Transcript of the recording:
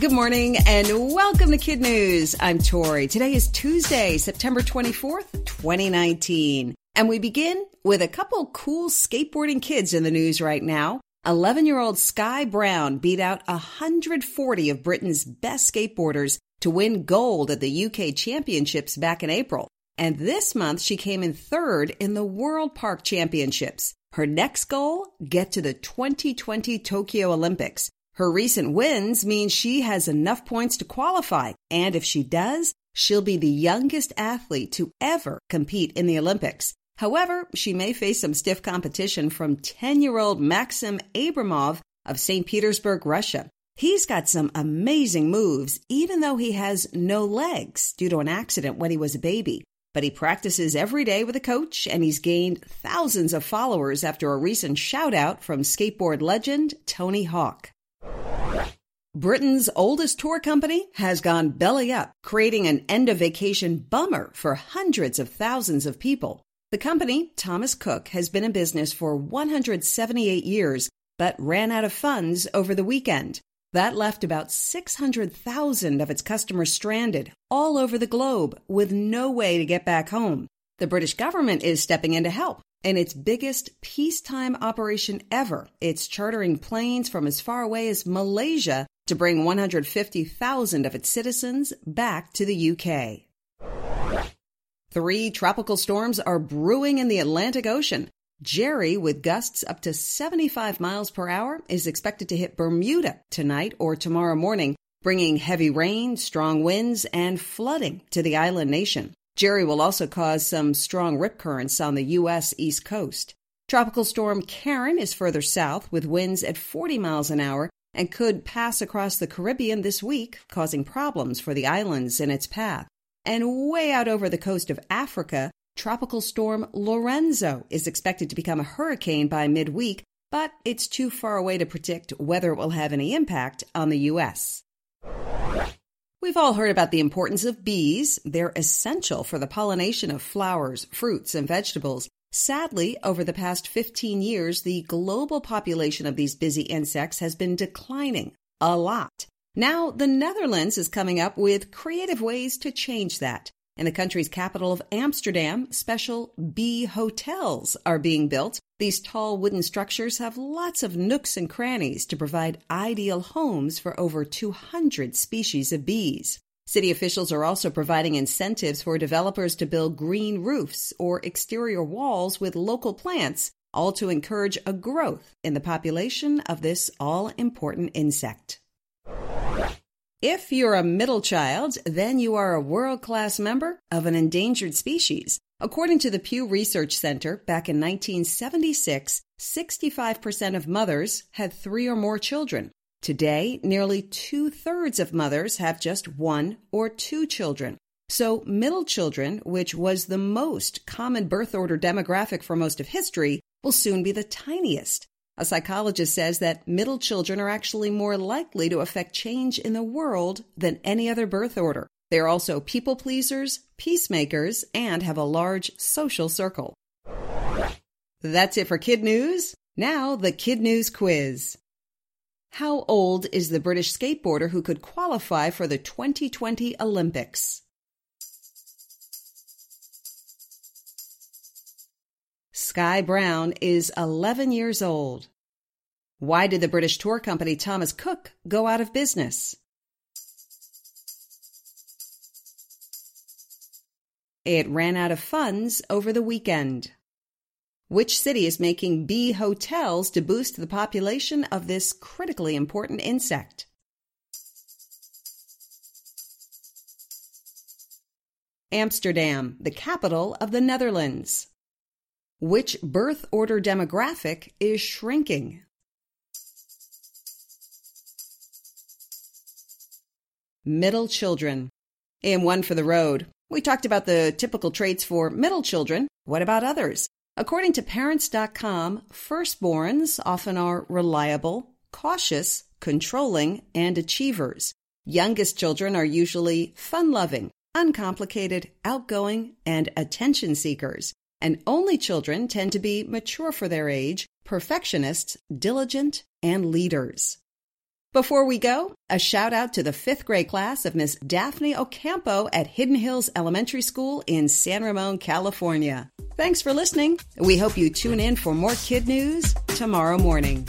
Good morning and welcome to Kid News. I'm Tori. Today is Tuesday, September 24th, 2019. And we begin with a couple cool skateboarding kids in the news right now. 11 year old Sky Brown beat out 140 of Britain's best skateboarders to win gold at the UK Championships back in April. And this month she came in third in the World Park Championships. Her next goal, get to the 2020 Tokyo Olympics. Her recent wins mean she has enough points to qualify, and if she does, she'll be the youngest athlete to ever compete in the Olympics. However, she may face some stiff competition from 10 year old Maxim Abramov of St. Petersburg, Russia. He's got some amazing moves, even though he has no legs due to an accident when he was a baby. But he practices every day with a coach, and he's gained thousands of followers after a recent shout out from skateboard legend Tony Hawk. Britain's oldest tour company has gone belly up, creating an end of vacation bummer for hundreds of thousands of people. The company, Thomas Cook, has been in business for 178 years, but ran out of funds over the weekend. That left about 600,000 of its customers stranded all over the globe with no way to get back home. The British government is stepping in to help. In its biggest peacetime operation ever, it's chartering planes from as far away as Malaysia to bring 150,000 of its citizens back to the UK. Three tropical storms are brewing in the Atlantic Ocean. Jerry, with gusts up to 75 miles per hour, is expected to hit Bermuda tonight or tomorrow morning, bringing heavy rain, strong winds, and flooding to the island nation. Jerry will also cause some strong rip currents on the U.S. East Coast. Tropical storm Karen is further south with winds at 40 miles an hour and could pass across the Caribbean this week, causing problems for the islands in its path. And way out over the coast of Africa, tropical storm Lorenzo is expected to become a hurricane by midweek, but it's too far away to predict whether it will have any impact on the U.S. We've all heard about the importance of bees. They're essential for the pollination of flowers, fruits, and vegetables. Sadly, over the past 15 years, the global population of these busy insects has been declining a lot. Now, the Netherlands is coming up with creative ways to change that. In the country's capital of Amsterdam, special bee hotels are being built. These tall wooden structures have lots of nooks and crannies to provide ideal homes for over 200 species of bees. City officials are also providing incentives for developers to build green roofs or exterior walls with local plants, all to encourage a growth in the population of this all important insect. If you're a middle child, then you are a world class member of an endangered species. According to the Pew Research Center, back in 1976, 65% of mothers had three or more children. Today, nearly two thirds of mothers have just one or two children. So, middle children, which was the most common birth order demographic for most of history, will soon be the tiniest. A psychologist says that middle children are actually more likely to affect change in the world than any other birth order. They are also people pleasers, peacemakers, and have a large social circle. That's it for Kid News. Now, the Kid News quiz. How old is the British skateboarder who could qualify for the 2020 Olympics? Sky Brown is 11 years old. Why did the British tour company Thomas Cook go out of business? It ran out of funds over the weekend. Which city is making bee hotels to boost the population of this critically important insect? Amsterdam, the capital of the Netherlands. Which birth order demographic is shrinking? Middle children. And one for the road. We talked about the typical traits for middle children. What about others? According to Parents.com, firstborns often are reliable, cautious, controlling, and achievers. Youngest children are usually fun loving, uncomplicated, outgoing, and attention seekers. And only children tend to be mature for their age, perfectionists, diligent, and leaders. Before we go, a shout out to the fifth grade class of Miss Daphne Ocampo at Hidden Hills Elementary School in San Ramon, California. Thanks for listening. We hope you tune in for more kid news tomorrow morning.